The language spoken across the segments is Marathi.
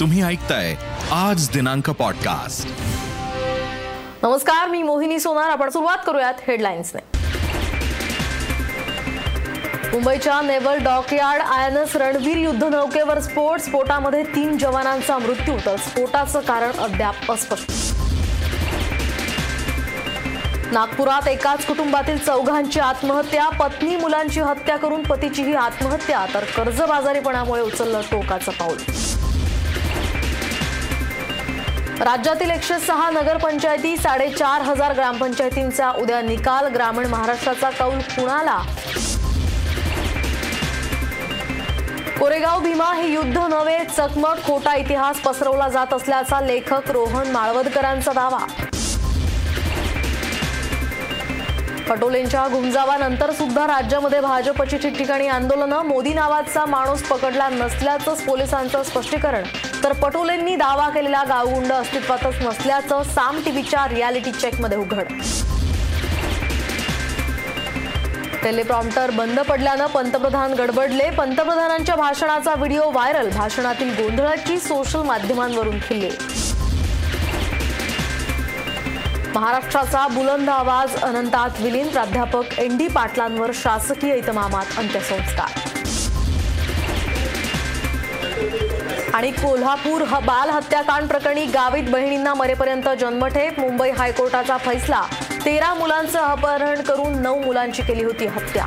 तुम्ही ऐकताय आज दिनांक पॉडकास्ट नमस्कार मी मोहिनी सोनार. आपण सुरुवात करूयात हेडलाईन्सने मुंबईच्या naval dockyard I N S Ranvir युद्धनौकेवर स्फोट. स्फोटामध्ये तीन जवानांचा मृत्यू तर स्फोटाचं कारण अद्याप अस्पष्ट. नागपुरात एकाच कुटुंबातील चौघांची आत्महत्या. पत्नी मुलांची हत्या करून पतीचीही आत्महत्या तर कर्जबाजारीपणामुळे उचललं टोकाचं पाऊल. राज्यातील एकशे सहा नगरपंचायती साडेचार हजार ग्रामपंचायतींचा उद्या निकाल. ग्रामीण महाराष्ट्राचा कौल कुणाला? कोरेगाव भीमा हे युद्ध नव्हे चकमक खोटा इतिहास पसरवला जात असल्याचा लेखक रोहन माळवदकरांचा दावा. पटोलेंच्या गुंजावानंतर सुद्धा राज्यामध्ये भाजपची ठिकठिकाणी आंदोलनं मोदी नावाचा माणूस पकडला नसल्याचंच पोलिसांचं स्पष्टीकरण. तर पटोलेंनी दावा केलेला गावगुंड अस्तित्वातच नसल्याचं साम टीव्हीच्या रियालिटी चेकमध्ये उघड. टेलिप्रॉम्प्टर बंद पडल्यानं पंतप्रधान गडबडले. पंतप्रधानांच्या भाषणाचा व्हिडिओ व्हायरल. भाषणातील गोंधळाची सोशल माध्यमांवरून खिल्ली. महाराष्ट्राचा बुलंद आवाज अनंतात विलीन. प्राध्यापक एन डी पाटलांवर शासकीय इतमामात अंत्यसंस्कार. आणि कोल्हापूर ह- बाल हत्याकांड प्रकरणी गावित बहिणींना मरेपर्यंत जन्मठेप मुंबई हायकोर्टाचा फैसला. तेरा मुलांचं अपहरण करून नऊ मुलांची केली होती हत्या.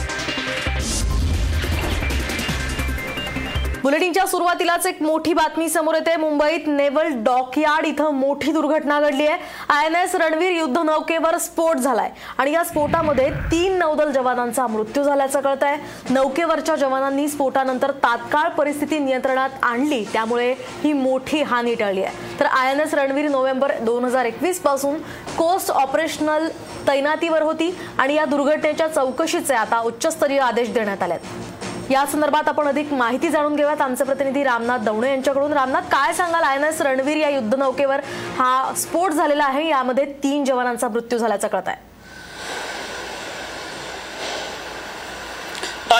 बुलेटिनच्या सुरुवातीलाच एक मोठी बातमी समोर येते. मुंबईत नेव्हल डॉकयार्ड इथं मोठी दुर्घटना घडली आहे. आय एन एस रणवीर युद्धनौकेवर स्फोट झालाय. आणि या स्फोटामध्ये तीन नौदल जवानांचा मृत्यू झाल्याचं कळत आहे नौकेवरच्या जवानांनी स्फोटानंतर तात्काळ परिस्थिती नियंत्रणात आणली. त्यामुळे ही मोठी हानी टळली आहे. तर I N S Ranvir November दोन हजार एकवीसपासून कोस्ट ऑपरेशनल तैनातीवर होती. आणि या दुर्घटनेच्या चौकशीचे आता उच्चस्तरीय आदेश देण्यात आले आहेत या संदर्भात आपण अधिक माहिती जाणून घेऊयात. आमचे प्रतिनिधी रामनाथ दवणे यांच्याकडून. रामनाथ काय सांगाल? आय एन एस रणवीर या युद्धनौकेवर हा स्फोट झालेला आहे. यामध्ये तीन जवानांचा मृत्यू झाल्याचं कळत आहे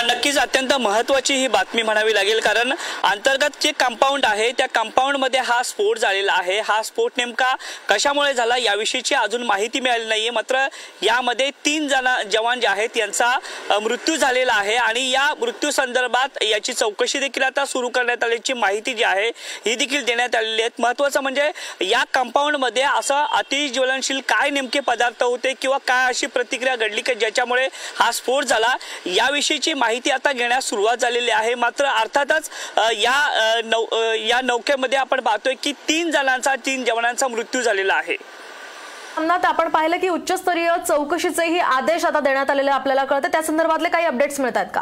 नक्कीच अत्यंत महत्वाची ही बातमी म्हणावी लागेल कारण अंतर्गत जे कंपाऊंड आहे त्या कंपाऊंडमध्ये हा स्फोट झालेला आहे. हा स्फोट नेमका कशामुळे झाला याविषयीची अजून माहिती मिळाली नाहीये. मात्र यामध्ये तीन जण जवान जे आहेत यांचा मृत्यू झालेला आहे आणि या मृत्यू संदर्भात याची चौकशी देखील आता सुरू करण्यात आल्याची माहिती जी आहे ही देखील देण्यात आलेली आहे. महत्वाचं म्हणजे या कंपाऊंडमध्ये असं अतिज्वलनशील काय नेमके पदार्थ होते किंवा काय अशी प्रतिक्रिया घडली की ज्याच्यामुळे हा स्फोट झाला याविषयीची माहिती आता घेण्यास सुरुवात झालेली आहे. मात्र अर्थातच या नौ या नौकेमध्ये आपण पाहतोय की तीन जणांचा तीन जवानांचा मृत्यू झालेला आहे. रामनाथ आपण पाहिलं की उच्चस्तरीय चौकशीचेही आदेश आता देण्यात आलेले आपल्याला कळतं. त्या संदर्भातले काही अपडेट्स मिळतात का?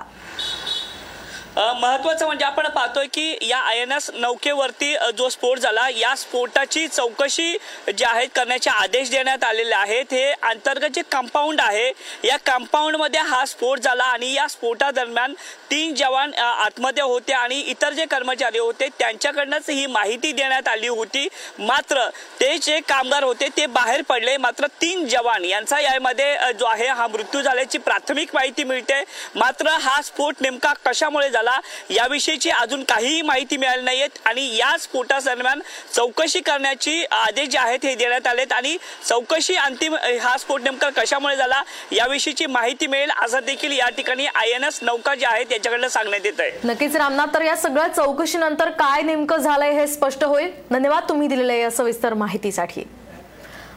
महत्वाचं म्हणजे आपण पाहतोय की या आय एन एस नौकेवरती जो स्फोट झाला या स्फोटाची चौकशी जी आहे करण्याचे आदेश देण्यात आलेले आहेत. हे अंतर्गत जे कंपाऊंड आहे या कंपाऊंडमध्ये हा स्फोट झाला आणि या स्फोटादरम्यान तीन जवान आत्महत्या आतमध्ये होते आणि इतर जे कर्मचारी होते त्यांच्याकडनंच ही माहिती देण्यात आली होती. मात्र ते जे कामगार होते ते बाहेर पडले. मात्र तीन जवान यांचा यामध्ये जो आहे हा मृत्यू झाल्याची प्राथमिक माहिती मिळते. मात्र हा स्फोट नेमका कशामुळे झाला? याविषयीची अजून काहीही माहिती मिळाली नाहीये आणि या स्फोटादरम्यान चौकशी करण्याची आदेश जे आहेत हे देण्यात आलेत. आणि चौकशी अंतिम हा स्फोट नेमका कशामुळे झाला याविषयीची माहिती मिळेल. असं देखील या ठिकाणी आय एन एस नौका ज्या आहेत त्याच्याकडनं सांगण्यात येत आहे नक्कीच रामनाथ तर या सगळ्या चौकशीनंतर काय नेमकं झालंय हे स्पष्ट होईल. धन्यवाद तुम्ही दिलेल्या या सविस्तर माहितीसाठी.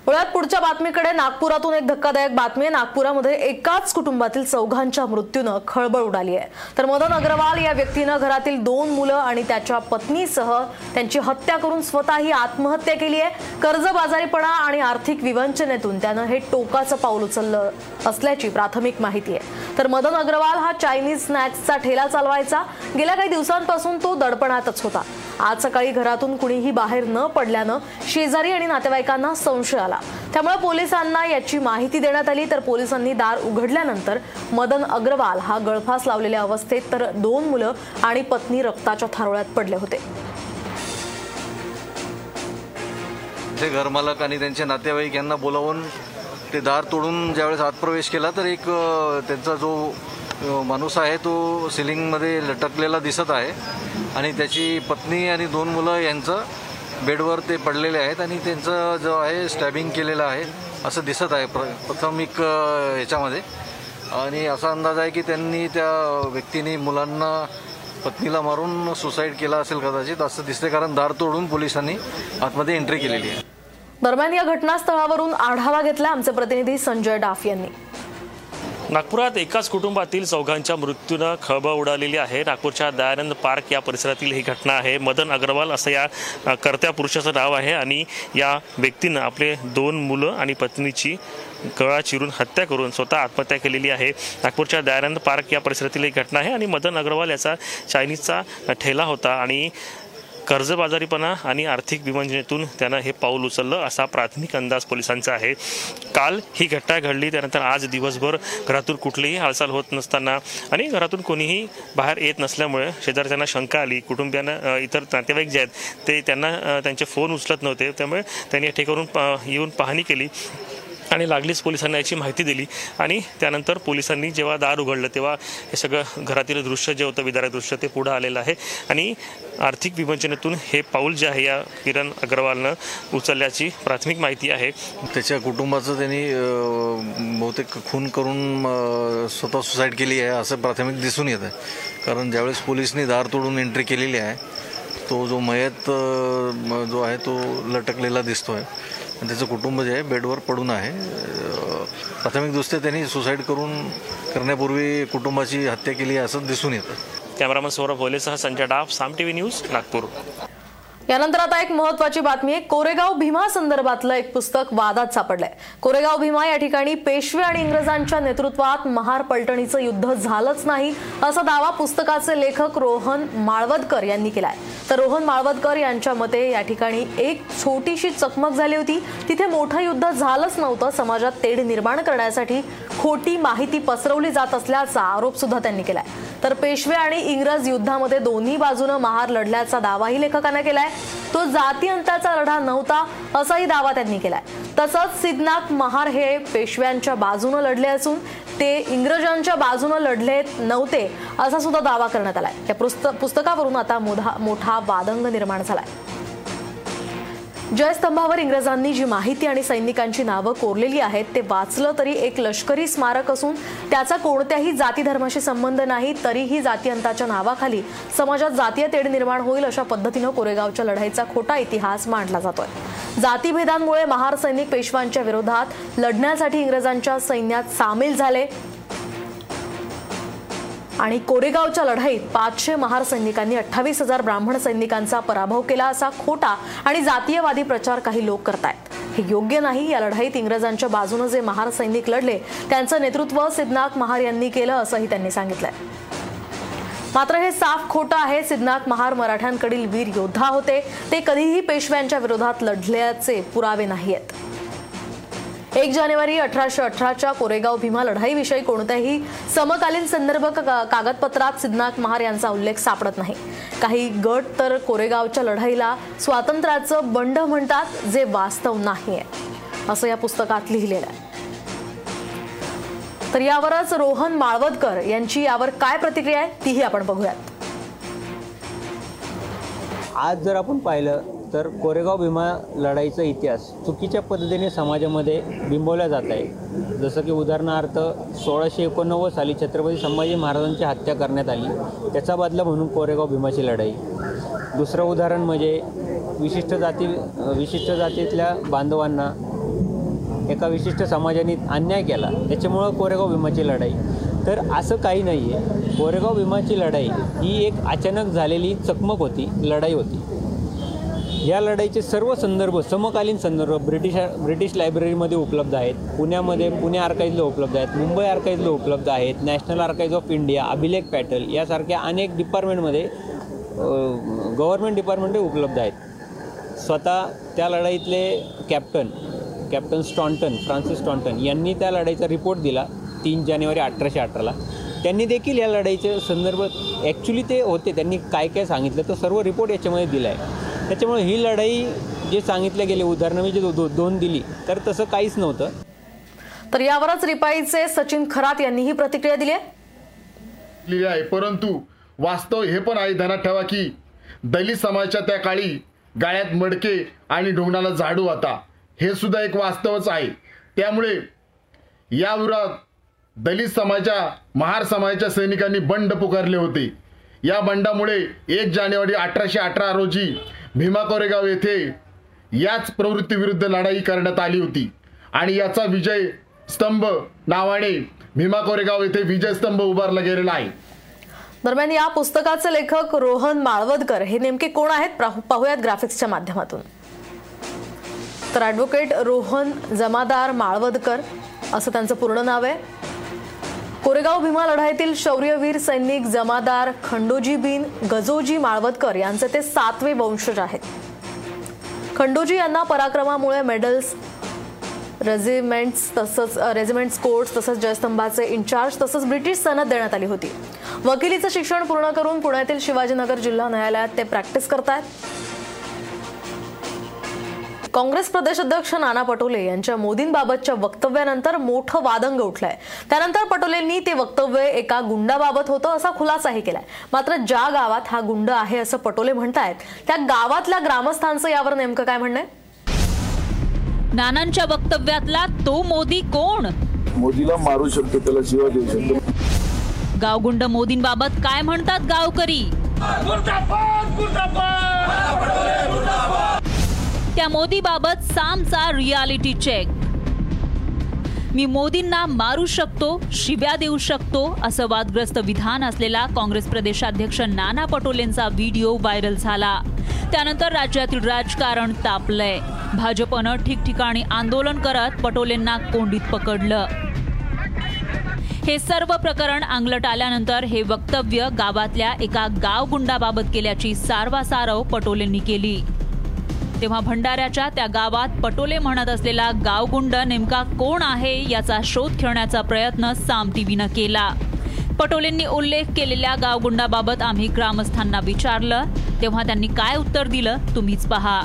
वळ्यात पुढच्या बातमीकडे. नागपुरातून एक धक्कादायक बातमी आहे. नागपुरामध्ये एकाच कुटुंबातील चौघांच्या मृत्यूनं खळबळ उडाली आहे. तर मदन अग्रवाल या व्यक्तीनं घरातील दोन मुलं आणि त्याच्या पत्नीसह त्यांची हत्या करून स्वतःही आत्महत्या केली आहे. कर्जबाजारीपणा आणि आर्थिक विवंचनेतून त्यानं हे टोकाचं पाऊल उचललं असल्याची प्राथमिक माहिती आहे. तर मदन अग्रवाल हा चायनीज स्नॅक्सचा ठेला चालवायचा. गेल्या काही दिवसांपासून तो दडपणातच होता. आज सकाळी घरातून कुणीही बाहेर न पडल्यानं शेजारी आणि नातेवाईकांना संशय आला. त्यामुळे पोलिसांना याची माहिती देण्यात आली. तर पोलिसांनी दार उघडल्यानंतर मदन अग्रवाल हा गळफास लावलेल्या अवस्थेत तर दोन मुलं आणि पत्नी रक्ताच्या थारोळ्यात पडले होते. ते घरमालक आणि त्यांचे नातेवाईक यांना बोलावून ते दार तोडून ज्यावेळेस आत प्रवेश केला तर एक त्यांचा जो माणूस आहे तो सिलिंगमध्ये लटकलेला दिसत आहे. आणि त्याची पत्नी आणि दोन मुलं यांचं बेडवर ते पडलेले आहेत आणि त्यांचं जो आहे स्टॅबिंग केलेलं आहे असं दिसत आहे. प्र प्राथमिक ह्याच्यामध्ये. आणि असा अंदाज आहे की त्यांनी त्या व्यक्तीने मुलांना पत्नीला मारून सुसाईड केला असेल कदाचित असं दिसते कारण दार तोडून पोलिसांनी आतमध्ये एंट्री केलेली आहे. दरम्यान या घटनास्थळावरून आढावा घेतला आमचे प्रतिनिधी संजय डाफ यांनी. नागपुरात एकाच कुटुंबातील चौघांच्या मृत्यूनं खळबळ उडालेली आहे. नागपूरच्या दयानंद पार्क या परिसरातील ही घटना आहे. मदन अग्रवाल असं या कर्त्या पुरुषाचं नाव आहे आणि या व्यक्तीनं आपले दोन मुलं आणि पत्नीची गळा चिरून हत्या करून स्वतः आत्महत्या केलेली आहे. नागपूरच्या दयानंद पार्क या परिसरातील एक घटना आहे आणि मदन अग्रवाल याचा चायनीजचा ठेला होता आणि कर्जबाजारीपणा आणि आर्थिक विमंजनेतून त्यानं हे पाऊल उचललं असा प्राथमिक अंदाज पोलिसांचा आहे. काल ही घटना घडली त्यानंतर आज दिवसभर घरातून कुठलीही हालचाल होत नसताना आणि घरातून कोणीही बाहेर येत नसल्यामुळे शेजारच्यांना शंका आली. कुटुंबियांना इतर नातेवाईक जे आहेत ते त्यांना त्यांचे फोन उचलत नव्हते. त्यामुळे त्यांनी या ठिकाणून प- येऊन पाहणी केली. आणि लागलीच पोलिसांना याची माहिती दिली. आणि त्यानंतर पोलिसांनी जेव्हा दार उघडलं तेव्हा हे सगळं घरातील दृश्य जे होतं विदारक दृश्य ते पुढं आलेलं आहे. आणि आर्थिक विवंचनेतून हे पाऊल जे आहे या किरण अग्रवालनं उचलल्याची प्राथमिक माहिती आहे. त्याच्या कुटुंबाचं त्यांनी बहुतेक खून करून स्वतः सुसाईड केली आहे असं प्राथमिक दिसून येतं आहे कारण ज्यावेळेस पोलिसनी दार तोडून एंट्री केलेली आहे तो जो मयत जो आहे तो लटकलेला दिसतो आहे आणि त्याचं कुटुंब जे आहे बेडवर पडून आहे. प्राथमिकदृष्ट्या प्राथमिक त्यांनी सुसाईड करून करण्यापूर्वी कुटुंबाची हत्या केली आहे असं दिसून येतं. Cameraman Saurabh होलेसह Sanjay Daf Saam T V news Nagpur. यानंतर आता एक महत्वाची बातमी आहे. कोरेगाव भीमा संदर्भातलं एक पुस्तक वादात सापडलंय. कोरेगाव भीमा या ठिकाणी पेशवे आणि इंग्रजांच्या नेतृत्वात महार पलटणीचं युद्ध झालंच नाही असा दावा पुस्तकाचे लेखक रोहन माळवदकर यांनी केलाय. तर रोहन माळवदकर यांच्या मते या ठिकाणी एक छोटीशी चकमक झाली होती. तिथे मोठं युद्ध झालंच नव्हतं. समाजात तेढ निर्माण करण्यासाठी खोटी माहिती पसरवली जात असल्याचा आरोप सुद्धा त्यांनी केलाय. तर पेशवे आणि इंग्रज युद्धामध्ये दोन्ही बाजूनं महार लढल्याचा दावाही लेखकानं केलाय. तो जाती अंताचा लढा नव्हता असाही दावा त्यांनी केलाय. तसंच सिद्धनाथ महार हे पेशव्यांच्या बाजूनं लढले असून ते इंग्रजांच्या बाजूनं लढले नव्हते असा सुद्धा दावा करण्यात आलाय. या पुस्तकावरून आता मोठा मोठा वादंग निर्माण झालाय. जयस्तंभावर इंग्रजांनी जी माहिती आणि सैनिकांची नावं कोरलेली आहेत ते वाचलं तरी एक लष्करी स्मारक असून त्याचा कोणत्याही जाती धर्माशी संबंध नाही तरीही जातीअंताच्या नावाखाली समाजात जातीय तेढ निर्माण होईल अशा पद्धतीनं कोरेगावच्या लढाईचा खोटा इतिहास मांडला जातोय. जातीभेदांमुळे महार सैनिक पेशवांच्या विरोधात लढण्यासाठी इंग्रजांच्या सैन्यात सामील झाले. आणि कोरेगावच्या लढाईत पाचशे महार सैनिकांनी अठ्ठावीस हजार ब्राह्मण सैनिकांचा पराभव केला असा खोटा आणि जातीयवादी प्रचार काही लोक करतायत. हे योग्य नाही. या लढाईत इंग्रजांच्या बाजूनं जे महार सैनिक लढले त्यांचं नेतृत्व सिद्धनाथ महार यांनी केलं असंही त्यांनी सांगितलंय. मात्र हे साफ खोटं आहे. सिद्धनाथ महार मराठ्यांकडील वीर योद्धा होते. ते कधीही पेशव्यांच्या विरोधात लढल्याचे पुरावे नाही आहेत एक जानेवारी अठराशे अठराच्या कोरेगाव भीमा लढाईविषयी कोणत्याही समकालीन संदर्भ का- कागदपत्रात सिद्धनाथ महार यांचा उल्लेख सापडत नाही. काही गट तर कोरेगावच्या लढाईला स्वातंत्र्याचं बंड म्हणतात जे वास्तव नाही आहे असं या पुस्तकात लिहिलेलं आहे. तर यावरच रोहन माळवदकर यांची यावर काय प्रतिक्रिया आहे तीही आपण बघूयात. आज जर आपण पाहिलं तर कोरेगाव भीमा लढाईचा इतिहास चुकीच्या पद्धतीने समाजामध्ये बिंबवला जात आहे. जसं की उदाहरणार्थ सोळाशे एकोणनव्वद साली छत्रपती संभाजी महाराजांची हत्या करण्यात आली. त्याचा बदला म्हणून कोरेगाव भीमाची लढाई. दुसरं उदाहरण म्हणजे विशिष्ट जाती विशिष्ट जातीतल्या बांधवांना एका विशिष्ट समाजाने अन्याय केला. त्याच्यामुळं कोरेगाव भीमाची लढाई. तर असं काही नाही आहे कोरेगाव भीमाची लढाई ही एक अचानक झालेली चकमक होती लढाई होती. या लढाईचे सर्व संदर्भ समकालीन संदर्भ ब्रिटिश ब्रिटिश लायब्ररीमध्ये उपलब्ध आहेत. पुण्यामध्ये पुणे आर्काईजला उपलब्ध आहेत. मुंबई आर्काईजला उपलब्ध आहेत. नॅशनल आर्काईज ऑफ इंडिया अभिलेख पॅटल यासारख्या अनेक डिपार्टमेंटमध्ये गव्हर्नमेंट डिपार्टमेंटही उपलब्ध आहेत. स्वतः त्या लढाईतले captain captain Staunton Francis Staunton यांनी त्या लढाईचा रिपोर्ट दिला तीन जानेवारी अठराशे अठराला त्यांनी देखील या लढाईचे संदर्भ ॲक्च्युली ते होते. त्यांनी काय काय सांगितलं तर सर्व रिपोर्ट याच्यामध्ये दिला आहे त्याच्यामुळे ही लढाई जे सांगितले गेले उदाहरणं मी जे दो दो- दोन दिली तर तसं काहीच नव्हतं. तर यावरच रिपाईचे सचिन खरात यांनीही प्रतिक्रिया दिली आहे. लिहिले आहे. परंतु वास्तव हे पण आहे ध्यानात ठेवा की दलित समाजाच्या त्या काळी गाळ्यात मडके आणि ढोंगणाला झाडू होता हे सुद्धा एक वास्तवच आहे. त्यामुळे या विरोधात दलित समाजाच्या महार समाजाच्या सैनिकांनी बंड पुकारले होते. या बंडामुळे एक जानेवारी अठराशे अठरा रोजी भीमा कोरेगाव येथे याच प्रवृत्तीविरुद्ध लढाई करण्यात आली होती. आणि याचा विजय स्तंभ नावाने भीमा कोरेगाव येथे विजय स्तंभ उभारला गेलेला आहे. दरम्यान या पुस्तकाचे लेखक रोहन माळवदकर हे नेमके कोण आहेत? पाहू- पाहूयात ग्राफिक्सच्या माध्यमातून. तर ॲडव्होकेट रोहन जमादार माळवदकर असं त्यांचं पूर्ण नाव आहे. कोरेगाव भीमा लढाईतील शौर्यवीर सैनिक जमादार खंडोजी बिन गजोजी माळवदकर यांचे ते सातवे वंशज आहेत. खंडोजी यांना पराक्रमामुळे मेडल्स रेजिमेंट्स तसंच रेजिमेंट्स कोर्ट्स तसंच जयस्तंभाचे इन्चार्ज तसंच ब्रिटिश सनद देण्यात आली होती. वकिलीचं शिक्षण पूर्ण करून पुण्यातील शिवाजीनगर जिल्हा न्यायालयात ते प्रॅक्टिस करतायत. काँग्रेस प्रदेश अध्यक्ष नाना पटोले यांच्या मोदींबाबतच्या वक्तव्यानंतर मोठं वादंग उठलंय. त्यानंतर पटोलेंनी ते वक्तव्य एका गुंडाबाबत होतं असा खुलासाही केलाय. मात्र ज्या गावात हा गुंड आहे असं पटोले म्हणतायत त्या गावातल्या ग्रामस्थांचं यावर नेमकं काय म्हणणं नानांच्या वक्तव्यातला तो मोदी कोण? मोदीला मारू शकतो त्याला शिवा देऊ शकतो. गावगुंड मोदींबाबत काय म्हणतात गावकरी? त्या मोदीबाबत सामचा रियालिटी चेक मी मोदींना मारू शकतो शिव्या देऊ शकतो असं वादग्रस्त विधान असलेला काँग्रेस प्रदेशाध्यक्ष नाना पटोलेंचा व्हिडिओ व्हायरल झाला. त्यानंतर राज्यातील राजकारण तापलंय. भाजपनं ठिकठिकाणी आंदोलन करत पटोलेंना कोंडीत पकडलं. हे सर्व प्रकरण अंगलट आल्यानंतर हे वक्तव्य गावातल्या एका गावगुंडाबाबत केल्याची सारवासारव पटोलेंनी केली. तेव्हा भंडाऱ्याच्या त्या गावात पटोले म्हणत असलेला गावगुंड नेमका कोण आहे याचा शोध घेण्याचा प्रयत्न साम टीव्हीनं केला. पटोलेंनी उल्लेख केलेल्या गावगुंडाबाबत आम्ही ग्रामस्थांना विचारलं तेव्हा त्यांनी काय उत्तर दिलं तुम्हीच पहा.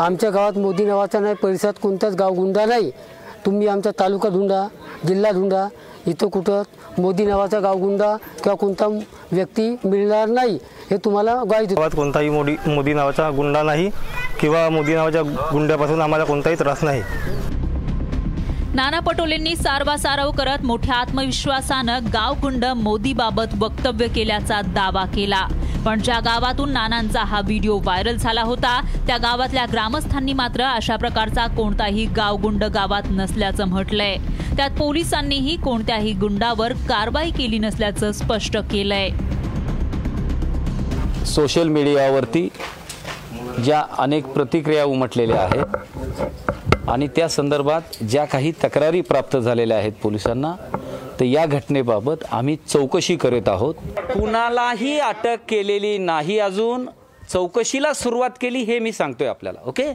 आमच्या गावात मोदी नावाचा नाही परिसरात कोणताच गाव गुंडा नाही. तुम्ही आमचा तालुका धुंडा जिल्हा धुंडा इथं कुठं मोदी नावाचा गावगुंडा किंवा कोणता व्यक्ती मिळणार नाही हे तुम्हाला ग्वाही देतो. कोणताही मोदी मोदी नावाचा गुंडा नाही किंवा मोदी नावाच्या गुंड्यापासून आम्हाला कोणताही त्रास नाही. नाना पटोलेंनी सारवासारव करत मोठ्या आत्मविश्वासानं गावगुंड मोदीबाबत वक्तव्य केल्याचा दावा केला. पण ज्या गावातून नानांचा हा व्हिडिओ व्हायरल झाला होता त्या गावातल्या ग्रामस्थांनी मात्र अशा प्रकारचा कोणताही गावगुंड गावात नसल्याचं म्हटलंय. त्यात पोलिसांनीही कोणत्याही गुंडावर कारवाई केली नसल्याचं स्पष्ट केलंय. सोशल मीडियावरती ज्या अनेक प्रतिक्रिया उमटलेल्या आहेत आणि त्या संदर्भात ज्या काही तक्रारी प्राप्त झालेल्या आहेत पोलिसांना तर या घटनेबाबत आम्ही चौकशी करीत आहोत. कुणालाही अटक केलेली नाही अजून. चौकशीला सुरुवात केली हे मी सांगतोय आपल्याला ओके?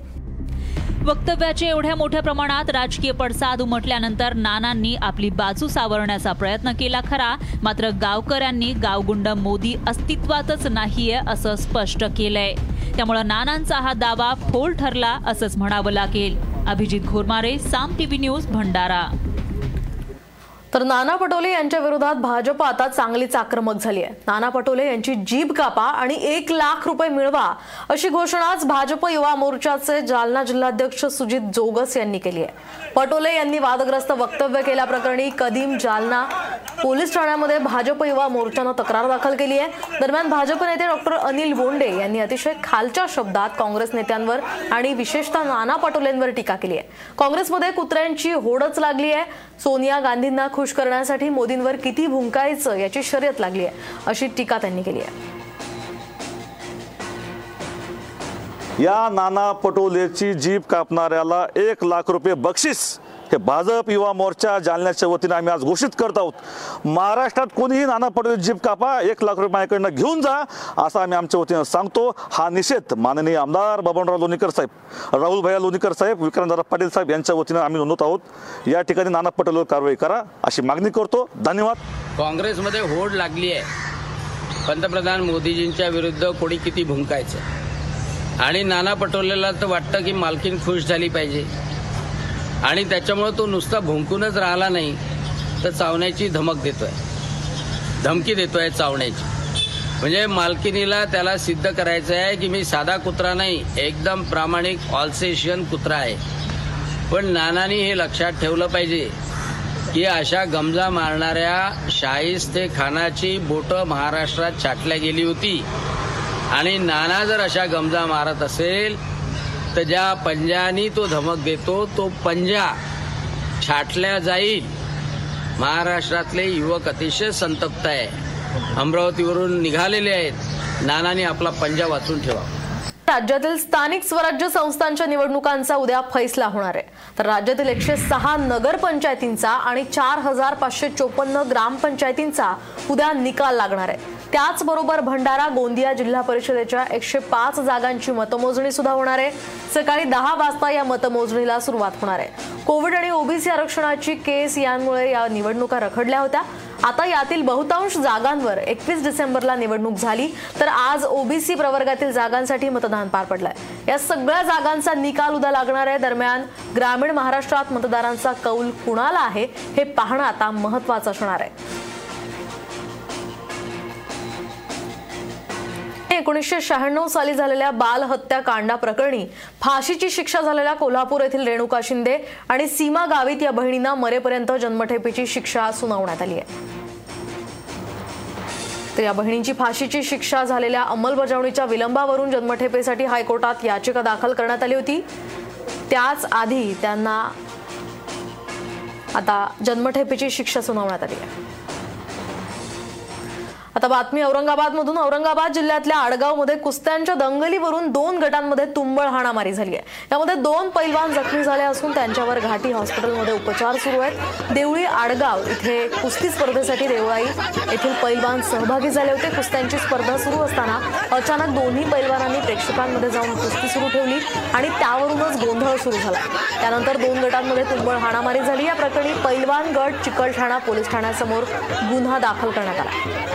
वक्तव्याचे एवढ्या मोठ्या प्रमाणात राजकीय पडसाद उमटल्यानंतर नानांनी आपली बाजू सावरण्याचा प्रयत्न केला खरा. मात्र गावकऱ्यांनी गावगुंड मोदी अस्तित्वातच नाहीये असं स्पष्ट केलंय. त्यामुळं नानांचा हा दावा फोल ठरला असंच म्हणावं लागेल. Abhijit Ghormare Saam TV news Bhandara. तर नाना पटोले यांच्या विरोधात भाजप आता चांगलीच आक्रमक झाली आहे. नाना पटोले यांची जीभ कापा आणि एक लाख रुपये मिळवा अशी घोषणा आज भाजप युवा मोर्चाचे जालना जिल्हाध्यक्ष सुजित जोगस यांनी केली आहे. पटोले यांनी वादग्रस्त वक्तव्य केल्याप्रकरणी कदीम जालना पोलीस ठाण्यामध्ये भाजप युवा मोर्चानं तक्रार दाखल केली आहे. दरम्यान भाजप नेते डॉक्टर अनिल बोंडे यांनी अतिशय खालच्या शब्दात काँग्रेस नेत्यांवर आणि विशेषतः नाना पटोलेंवर टीका केली आहे. काँग्रेसमध्ये कुत्र्यांची होडच लागली आहे. सोनिया गांधींना खुश खुश करण्यासाठी मोदींवर किती भुंकायचं याची शर्यत लागली आहे अशी टीका त्यांनी केली आहे. या नाना पटोलेची जीप कापणाऱ्याला एक लाख रुपये बक्षीस हे भाजप युवा मोर्चा जालन्याच्या वतीने आम्ही आज घोषित करत आहोत. महाराष्ट्रात कोणीही नाना पटोले जीप कापा एक लाख रुपये माझ्याकडनं घेऊन जा असं आम्ही आमच्या वतीनं सांगतो. हा निषेध माननीय आमदार बबनराव लोणीकर साहेब राहुल भैया लोणीकर साहेब विक्रांतदादा पाटील साहेब यांच्या वतीनं आम्ही नोंदवत आहोत. या ठिकाणी नाना पटोलेवर कारवाई करा अशी मागणी करतो. धन्यवाद. काँग्रेसमध्ये होड लागली आहे. पंतप्रधान मोदीजींच्या विरुद्ध कोणी किती भुंकायचं? आणि नाना पटोलेला तर वाटतं की मालकीन खुश झाली पाहिजे. आणि त्याच्यामुळं तो नुसता भुंकूनच राहिला नाही तर चावण्याची धमक देतोय. धमकी देतोय चावण्याची. म्हणजे मालकिनीला त्याला सिद्ध करायचं आहे की मी साधा कुत्रा नाही एकदम प्रामाणिक ऑल्सेशियन कुत्रा आहे. पण नानानी हे लक्षात ठेवलं पाहिजे की अशा गमजा मारणाऱ्या शाहिस्ते खानाची बोटं महाराष्ट्रात छाटल्या गेली होती. आणि नाना जर अशा गमजा मारत असेल तर ज्या पंजानी तो धमक देतो तो पंजा छाटल्या जाईल. महाराष्ट्रातले युवक अतिशय संतप्त आहे. अमरावतीवरून निघालेले आहेत. नानाने आपला पंजा वाचून ठेवा. राज्यातील स्थानिक स्वराज्य संस्थांच्या निवडणुकांचा उद्या फैसला होणार आहे. तर राज्यातील एकशे सहा नगरपंचायतींचा आणि चार हजार पाचशे चोपन्न ग्रामपंचायतींचा उद्या निकाल लागणार आहे. त्याचबरोबर भंडारा गोंदिया जिल्हा परिषदेच्या एकशे पाच जागांची मतमोजणी सुद्धा होणार आहे. सकाळी दहा वाजता या मतमोजणीला सुरुवात होणार आहे. कोविड आणि ओबीसी आरक्षणाची केस यांमुळे या निवडणुका रखडल्या होत्या. आता यातील बहुतांश जागांवर एकवीस डिसेंबरला निवडणूक झाली तर आज ओबीसी प्रवर्गातील जागांसाठी मतदान पार पडलंय. या सगळ्या जागांचा निकाल उद्या लागणार आहे. दरम्यान ग्रामीण महाराष्ट्रात मतदारांचा कौल कुणाला आहे हे पाहणं आता महत्वाचं असणार आहे. एकोणीसशे शहाण्णव साली झालेल्या बाल हत्या कांडा प्रकरणी फाशीची शिक्षा झालेल्या कोल्हापूर येथील रेणुका शिंदे आणि सीमा गावित या बहिणींना मरेपर्यंत जन्मठेपेची शिक्षा सुनावण्यात आली आहे. तर या बहिणींची फाशीची शिक्षा झालेल्या अंमलबजावणीच्या विलंबावरून जन्मठेपेसाठी हायकोर्टात याचिका दाखल करण्यात आली होती. त्याच आधी त्यांना आता जन्मठेपेची शिक्षा सुनावण्यात आली आहे. आता बातमी औरंगाबाद मधून औरंगाबाद जिल्ह्यातल्या आडगावमध्ये कुस्त्यांच्या दंगलीवरून दोन गटांमध्ये तुंबळ हाणामारी झाली आहे. यामध्ये दोन पैलवान जखमी झाले असून त्यांच्यावर घाटी हॉस्पिटलमध्ये उपचार सुरू आहेत. देवळी आडगाव इथे कुस्ती स्पर्धेसाठी देवळाई येथील पैलवान सहभागी झाले होते. कुस्त्यांची स्पर्धा सुरू असताना अचानक दोन्ही पैलवानांनी प्रेक्षकांमध्ये जाऊन कुस्ती सुरू ठेवली आणि त्यावरूनच गोंधळ सुरू झाला. त्यानंतर दोन गटांमध्ये तुंबळ हाणामारी झाली. या प्रकरणी पैलवान गट चिकलठाणा पोलीस ठाण्यासमोर गुन्हा दाखल करण्यात आला.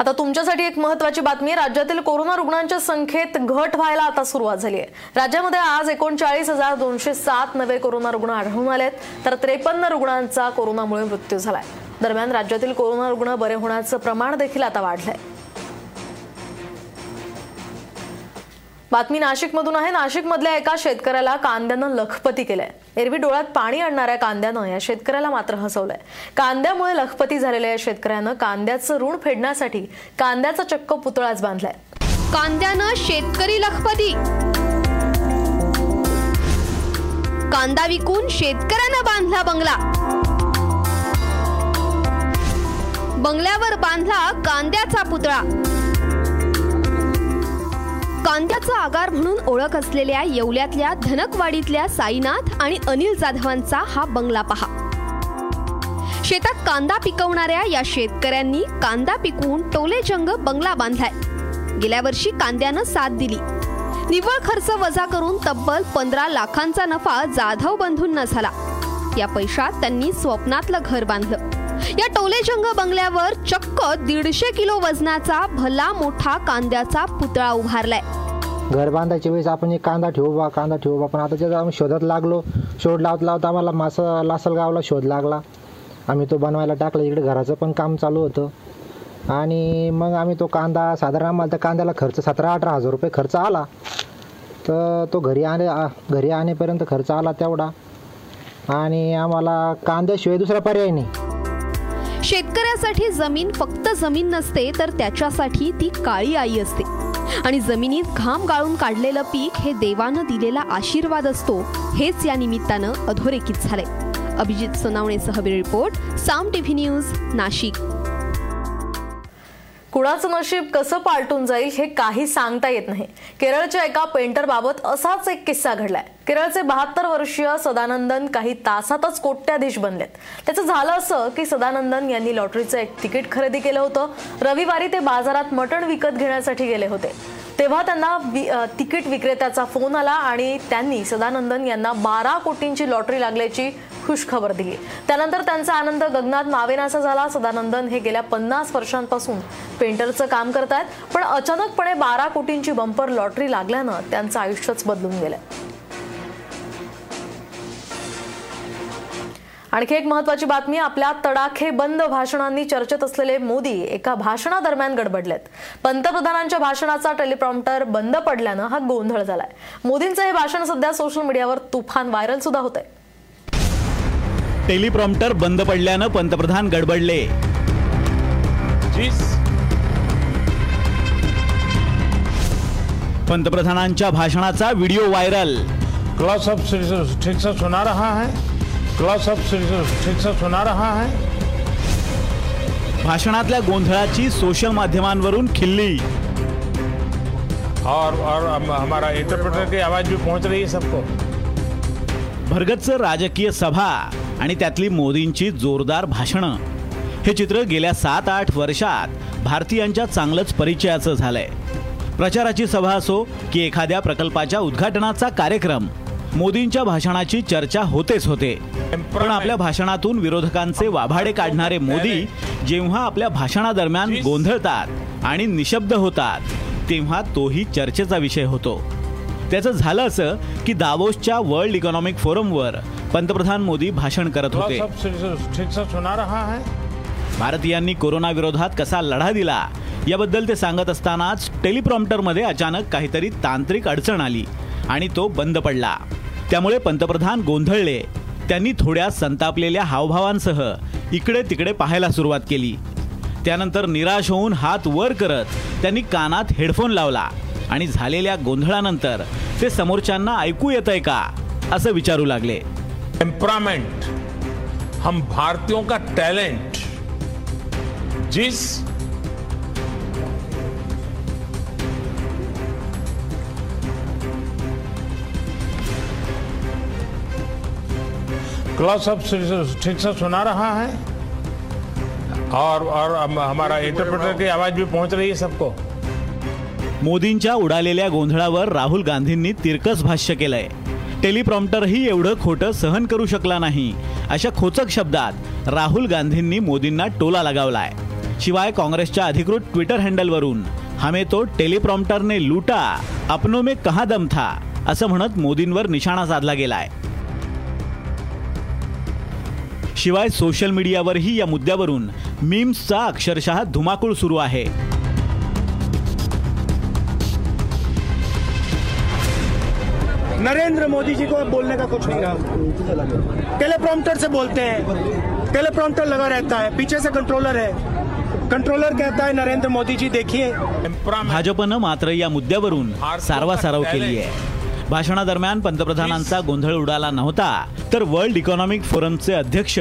आता तुमच्यासाठी एक महत्वाची बातमी राज्यातील कोरोना रुग्णांच्या संख्येत घट व्हायला आता सुरुवात झाली आहे. राज्यामध्ये आज एकोणचाळीस हजार दोनशे सात नवे कोरोना रुग्ण आढळून आलेत. तर त्रेपन्न रुग्णांचा कोरोनामुळे मृत्यू झालाय. दरम्यान राज्यातील कोरोना रुग्ण बरे होण्याचं प्रमाण देखील आता वाढलंय. बातमी नाशिकमधून आहे. नाशिकमधल्या एका शेतकऱ्याला कांद्यानं लखपती केलंय. एरवी डोळ्यात पाणी आणणाऱ्या कांद्यानं या शेतकऱ्याला मात्र हसवलंय. कांद्यामुळे लखपती झालेल्या या शेतकऱ्यानं कांद्याचं ऋण फेडण्यासाठी कांद्याचा चक्क पुतळाच बांधलाय. कांद्यानं शेतकरी लखपती. कांदा विकून शेतकऱ्यानं बांधला बंगला. बंगल्यावर बांधला कांद्याचा पुतळा. कांद्याचा आगार म्हणून ओळख असलेल्या येवल्यातल्या धनकवाडीतल्या साईनाथ आणि अनिल जाधवांचा हा बंगला पहा. शेतात कांदा पिकवणाऱ्या या शेतकऱ्यांनी कांदा पिकवून टोलेजंग बंगला बांधलाय. गेल्या वर्षी कांद्यानं साथ दिली. निव्वळ खर्च वजा करून तब्बल पंधरा लाखांचा नफा जाधव बंधूंना झाला. या पैशात त्यांनी स्वप्नातलं घर बांधलं. या टोलेजंग बंगल्यावर चक्क दीडशे किलो वजनाचा भला मोठा कांद्याचा पुतळा उभारलाय. घर बांधायच्या वेळेस आपण एक कांदा ठेवू बा कांदा ठेवू बा पण आता त्याचा आम्ही शोधत लागलो. शोध लावत लावत आम्हाला मासा लासलगावला शोध लागला. आम्ही तो बनवायला टाकला इकडे घराचं पण काम चालू होतं. आणि मग आम्ही तो कांदा साधारण आम्हाला त्या कांद्याला खर्च सतरा अठरा हजार रुपये खर्च आला. तर तो घरी आणे घरी आणेपर्यंत खर्च आला तेवढा. आणि आम्हाला कांद्याशिवाय दुसरा पर्याय नाही. शेतकऱ्यासाठी जमीन फक्त जमीन नसते तर त्याच्यासाठी ती काळी आई असते. आणि जमिनीत घाम गाळून काढलेलं पीक हे देवानं दिलेला आशीर्वाद असतो हेच या निमित्तानं अधोरेखित झालंय. Abhijit सोनावणेसह report Saam TV news Nashik. कुणाचं नशीब कसं पालटून जाईल हे काही सांगता येत नाही. केरळच्या एका पेंटर बाबत असाच एक किस्सा घडलाय. केरळचे बहात्तर वर्षीय सदानंदन काही तासातच कोट्याधीश बनलेत. त्याचं झालं असं की सदानंदन यांनी लॉटरीचं एक तिकीट खरेदी केलं होतं. रविवारी ते बाजारात मटण विकत घेण्यासाठी गेले होते. तेव्हा त्यांना तिकीट विक्रेत्याचा फोन आला आणि त्यांनी सदानंदन यांना बारा कोटींची लॉटरी लागल्याची खुशखबर दिली. त्यानंतर त्यांचा आनंद गगनात मावेनासा झाला. सदानंदन हे गेल्या पन्नास वर्षांपासून पेंटरचं काम करतायत. पण अचानकपणे बारा कोटींची बंपर लॉटरी लागल्यानं त्यांचं आयुष्यच बदलून गेलं आणखी एक महत्वाची बातमी आपल्या तडाखे बंद भाषणांनी चर्चेत असलेले मोदी एका भाषणादरम्यान गडबडलेत. पंतप्रधानांच्या भाषणाचा टेलिप्रॉम्प्टर बंद पडल्यानं हा गोंधळ झालाय. मोदींचं हे भाषण सध्या सोशल मीडियावर तुफान व्हायरल सुद्धा होत आहे टेलिप्रॉम्प्टर बंद पडल्यानं पंतप्रधान गडबडले. पंतप्रधानांच्या भाषणाचा व्हिडिओ व्हायरल. क्लॉस ऑफ ठीक से सुना रहा है. क्लॉस ऑफ ठीक से सुना रहा है. भाषणातल्या गोंधळाची सोशल माध्यमांवरून खिल्ली. और और हम- हमारा इंटरप्रेटर की आवाज भी पहुंच रही है सबको. भरगच्च राजकीय सभा. आणि त्यातली मोदींची जोरदार भाषणं. हे चित्र गेल्या सात आठ वर्षात भारतीयांच्या चांगलंच परिचयाचं झालंय. प्रचाराची सभा असो की एखाद्या प्रकल्पाच्या उद्घाटनाचा कार्यक्रम मोदींच्या भाषणाची चर्चा होतेच होते. पण आपल्या भाषणातून विरोधकांचे वाभाडे काढणारे मोदी जेव्हा आपल्या भाषणादरम्यान गोंधळतात आणि निशब्द होतात तेव्हा तोही चर्चेचा विषय होतो. त्याचं झालं असं की दावोसच्या वर्ल्ड इकॉनॉमिक फोरमवर पंतप्रधान मोदी भाषण करत होते. भारतीयांनी कोरोना विरोधात कसा लढा दिला याबद्दल ते सांगत असतानाच टेलिप्रॉम्प्टरमध्ये अचानक काहीतरी तांत्रिक अडचण आली आणि तो बंद पडला. त्यामुळे पंतप्रधान गोंधळले. त्यांनी थोड्या संतापलेल्या हावभावांसह इकडे तिकडे पाहायला सुरुवात केली. त्यानंतर निराश होऊन हात वर करत त्यांनी कानात हेडफोन लावला. आणि झालेल्या गोंधळानंतर ते समोरच्यांना ऐकू येतंय का असं विचारू लागले. टेम्परामेंट हम भारतीयों का टैलेंट जिस क्लॉस ऑफ़ ठीक से सुना रहा है? और और हमारा इंटरप्रेटर की आवाज़ भी पहुँच रही है सबको? मोदींच्या उडालेल्या गोंधळावर राहुल गांधींनी तिरकस भाष्य केलंय. टेलिप्रॉम्प्टरही एवढं खोटं सहन करू शकला नाही. अशा खोचक शब्दात राहुल गांधींनी मोदींना टोला लगावलाय. शिवाय काँग्रेसच्या अधिकृत ट्विटर हँडलवरून हमें तो टेलिप्रॉम्प्टरने लुटा अपनो में कहा दम था? असं म्हणत मोदींवर निशाणा साधला गेलाय. शिवाय सोशल मीडियावरही या मुद्द्यावरून मीम्सचा अक्षरशः धुमाकूळ सुरू आहे. नरेंद्र मोदी जी को बोलने का कुछ नहीं रहा। टेलीप्रॉम्प्टर से बोलते हैं। टेलीप्रॉम्प्टर लगा रहता है। पीछे से कंट्रोलर है। कंट्रोलर कहता है नरेंद्र मोदी जी देखिए। भाजपनं मात्र या मुद्द्यावरून सारवासारव केली आहे. भाषणादरम्यान पंतप्रधानांचा गोंधळ उडाला नव्हता. तर वर्ल्ड इकॉनॉमिक फोरमचे अध्यक्ष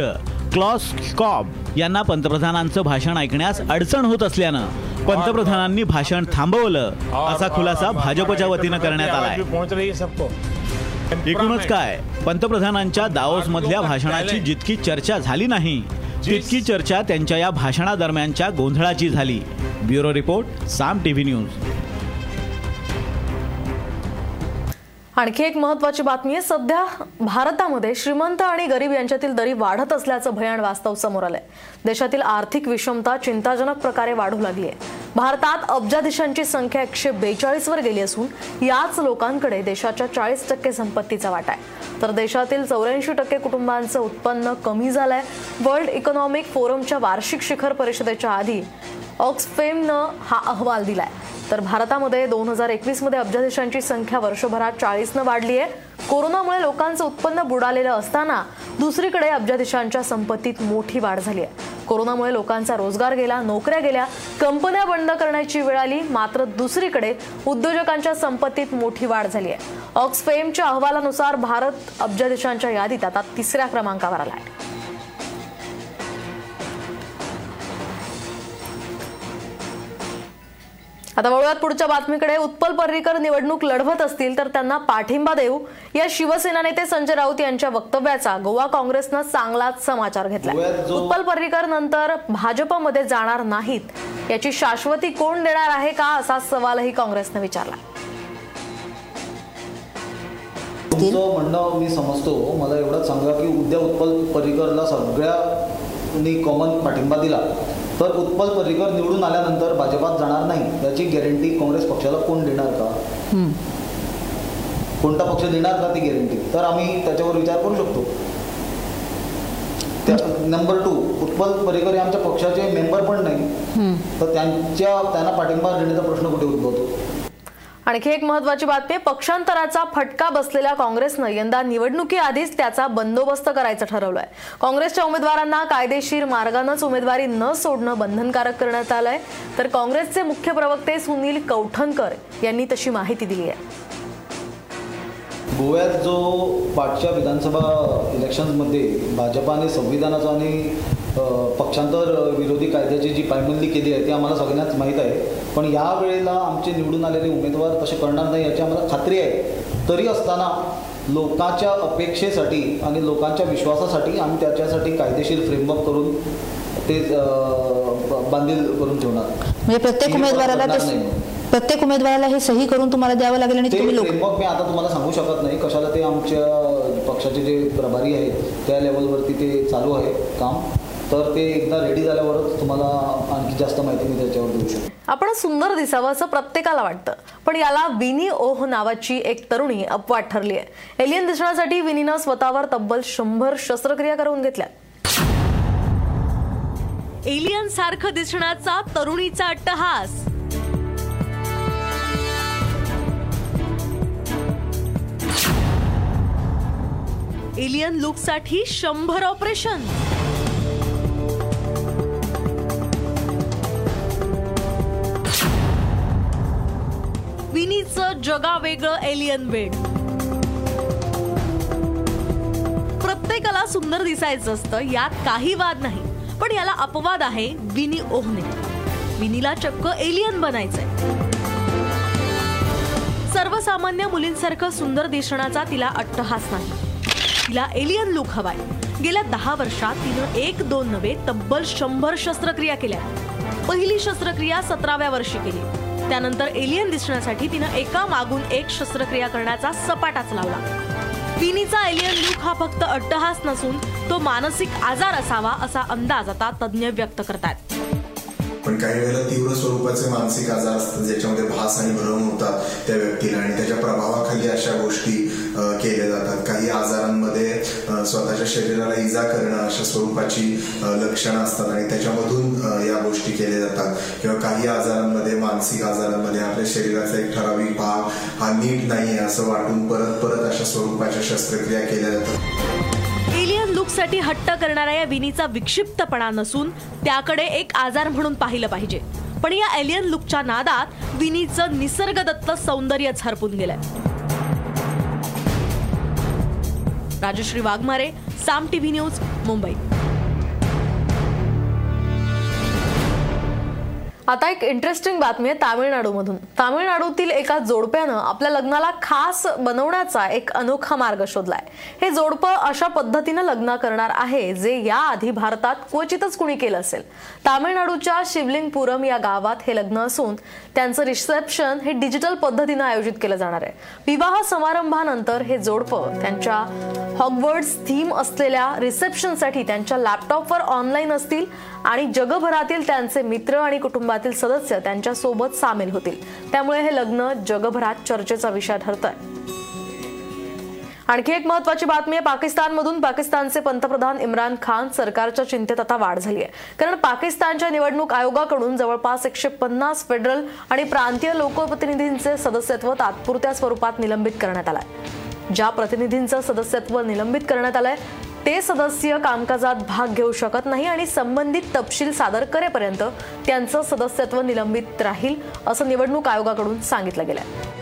क्लॉस कॉब यांना पंतप्रधानांचं भाषण ऐकण्यास अडचण होत असल्यानं पंतप्रधानांनी भाषण थांबवलं. असा खुलासा भाजपच्या वतीनं करण्यात आलाय. एकूणच काय? पंतप्रधानांच्या दाओस मधल्या भाषणाची जितकी चर्चा झाली नाही तितकी चर्चा त्यांच्या या भाषणादरम्यानच्या गोंधळाची झाली. Bureau report Saam TV news. आणखी एक महत्वाची बातमी आहे. सध्या भारतामध्ये श्रीमंत आणि गरीब यांच्यातील दरी वाढत असल्याचं भयान वास्तव समोर आलंय. देशातील आर्थिक विषमता चिंताजनक प्रकारे वाढू लागली आहे. भारतात अब्जाधीशांची संख्या एकशे बेचाळीस वर गेली असून याच लोकांकडे देशाच्या चाळीस टक्के संपत्तीचा वाटा आहे. तर देशातील चौऱ्याऐंशी टक्के कुटुंबांचं उत्पन्न कमी झालंय. वर्ल्ड इकॉनॉमिक फोरमच्या वार्षिक शिखर परिषदेच्या आधी ऑक्सफेमनं हा अहवाल दिलाय. तर भारतामध्ये दोन हजार एकवीसमध्ये अब्जाधीशांची संख्या वर्षभरात चाळीसनं वाढली आहे. कोरोनामुळे लोकांचं उत्पन्न बुडालेलं असताना दुसरीकडे अब्जाधीशांच्या संपत्तीत मोठी वाढ झाली आहे. कोरोनामुळे लोकांचा रोजगार गेला नोकऱ्या गेल्या कंपन्या बंद करण्याची वेळ आली मात्र दुसरीकडे उद्योजकांच्या संपत्तीत मोठी वाढ झाली आहे. ऑक्सफेमच्या अहवालानुसार भारत अब्जाधीशांच्या यादीत आता तिसऱ्या क्रमांकावर आला आहे आता वळूयात पुढच्या बातमीकडे. उत्पल पर्रीकर निवडणूक लढवत असतील तर त्यांना पाठिंबा देऊ. या शिवसेना नेते संजय राऊत यांच्या वक्तव्याचा गोवा काँग्रेसनं चांगलाच समाचार घेतला उत्पल पर्रीकर नंतर भाजपमध्ये जाणार नाहीत. याची शाश्वती कोण देणार आहे का असा सवालही काँग्रेसनं विचारला तुमचं म्हणणं मी समजतो. मला एवढंच सांगा की उद्या उत्पल पर्रिकरला सगळ्यांनी कॉमन पाठिंबा दिला. तर उत्पल पर्रिकर निवडून आल्यानंतर भाजपात जाणार नाही याची गॅरंटी काँग्रेस पक्षाला कोण देणार का? कोणता पक्ष देणार का ती गॅरंटी तर आम्ही त्याच्यावर विचार करू शकतो. नंबर टू उत्पल पर्रिकर हे आमच्या पक्षाचे मेंबर पण नाही. तर त्यांच्या त्यांना पाठिंबा देण्याचा प्रश्न कुठे उद्भवतो? आणखी एक महत्वाची बातमी पक्षांतराचा फटका बसलेल्या काँग्रेसनं यंदा निवडणुकीआधीच त्याचा बंदोबस्त करायचं ठरवलंय. काँग्रेसच्या उमेदवारांना कायदेशीर मार्गानंच उमेदवारी न सोडणं बंधनकारक करण्यात आलंय. तर काँग्रेसचे मुख्य प्रवक्ते सुनील कौठनकर यांनी तशी माहिती दिली आहे. गोव्यात जो पाठच्या विधानसभा इलेक्शन्समध्ये भाजपाने संविधानाचा आणि पक्षांतर विरोधी कायद्याची जी पायमल्ली केली आहे ती आम्हाला सगळ्यांनाच माहीत आहे. पण या वेळेला आमचे निवडून आलेले उमेदवार तसे करणार नाही याची आम्हाला खात्री आहे. तरी असताना लोकांच्या अपेक्षेसाठी आणि लोकांच्या विश्वासासाठी आम्ही त्याच्यासाठी कायदेशीर फ्रेमवर्क करून ते बांधील करून ठेवणार. म्हणजे प्रत्येक उमेदवाराला. प्रत्येक उमेदवाराला हे सही करून तुम्हाला द्यावं लागेल आणि तुम्ही लोक मी आता तुम्हाला सांगू शकत नाही. कशाला ते आमच्या पक्षाचे जे प्रभारी आहेत त्या लेवलवरती ते चालू आहे काम. तर ते एकदा रेडी झाल्यावरच तुम्हाला आणखी जास्त माहिती मी त्याच्यावर देऊ शकतो. आपण सुंदर दिसावं असं प्रत्येकाला वाटतं. पण याला विनी ओह नावाची एक तरुणी अपवाद ठरली आहे एलियन दिसण्यासाठी विनीनं स्वतःवर तब्बल शंभर शस्त्रक्रिया करून घेतल्या. एलियन सारखं दिसण्याचा तरुणीचा अट्टहास. एलियन लुकसाठी शंभर ऑपरेशन. जगा वेगळं एलियन बेड प्रत्येकाला सुंदर दिसायचं असतं यात काही वाद नाही. पण याला अपवाद आहे विनी ओहने. विनीला चक्क एलियन बनायचंय. सर्वसामान्य मुलींसारखं सुंदर दिसण्याचा तिला अट्टहास नाही. तिला एलियन लुक हवाय. गेल्या दहा वर्षात तिनं एक दोन नव्हे तब्बल शंभर शस्त्रक्रिया केल्या. पहिली शस्त्रक्रिया सतराव्या वर्षी केली. त्यानंतर एलियन दिसण्यासाठी तिनं एका मागून एक शस्त्रक्रिया करण्याचा सपाटाच लावला. विनीचा एलियन लुक हा फक्त अट्टहास नसून तो मानसिक आजार असावा असा अंदाज आता तज्ज्ञ व्यक्त करतात पण काही वेळेला तीव्र स्वरूपाचे मानसिक आजार असतात ज्याच्यामध्ये भास आणि भ्रम होतात त्या व्यक्तीला आणि त्याच्या प्रभावाखाली अशा गोष्टी केले जातात. काही आजारांमध्ये स्वतःच्या शरीराला इजा करणं अशा स्वरूपाची लक्षणं असतात आणि त्याच्यामधून या गोष्टी केल्या जातात. किंवा काही आजारांमध्ये मानसिक आजारांमध्ये आपल्या शरीराचा एक ठराविक भाग हा नीट नाही असं वाटून परत परत अशा स्वरूपाच्या शस्त्रक्रिया केल्या जातात. एलियन लुकसाठी हट्ट करणाऱ्या या विनीचा विक्षिप्तपणा नसून त्याकडे एक आजार म्हणून पाहिलं पाहिजे. पण या एलियन लुकच्या नादात विनीचं निसर्गदत्त सौंदर्यच हरपून गेलंय. Rajshri Waghmare Saam TV news Mumbai. आता एक इंटरेस्टिंग बातमी आहे तामिळनाडूमधून. तामिळनाडूतील एका जोडप्यानं आपल्या लग्नाला खास बनवण्याचा एक अनोखा मार्ग शोधलाय. हे जोडपं अशा पद्धतीनं लग्न करणार आहे जे याआधी भारतात क्वचितच कुणी केलं असेल. तामिळनाडूच्या शिवलिंगपुरम या गावात हे लग्न असून त्यांचं रिसेप्शन हे डिजिटल पद्धतीनं आयोजित केलं जाणार आहे. विवाह समारंभानंतर हे जोडपं त्यांच्या हॉगवर्ड्स थीम असलेल्या रिसेप्शनसाठी त्यांच्या लॅपटॉपवर ऑनलाईन असतील आणि जगभरातील त्यांचे मित्र आणि कुटुंबातील सदस्य त्यांच्यासोबत सामील होतील. त्यामुळे हे लग्न जगभरात चर्चेचा विषय ठरत आहे आणखी एक महत्वाची बातमी आहे पाकिस्तानमधून पाकिस्तानचे पंतप्रधान इम्रान खान सरकारच्या चिंतेत आता वाढ झाली आहे. कारण पाकिस्तानच्या निवडणूक आयोगाकडून जवळपास एकशे पन्नास फेडरल आणि प्रांतीय लोकप्रतिनिधींचे सदस्यत्व तात्पुरत्या स्वरूपात निलंबित करण्यात आलंय. ज्या प्रतिनिधींचं सदस्यत्व निलंबित करण्यात आलंय ते सदस्य कामकाजात भाग घेऊ शकत नाही आणि संबंधित तपशील सादर करेपर्यंत त्यांचं सदस्यत्व निलंबित राहील असं निवडणूक आयोगाकडून सांगितलं गेलंय.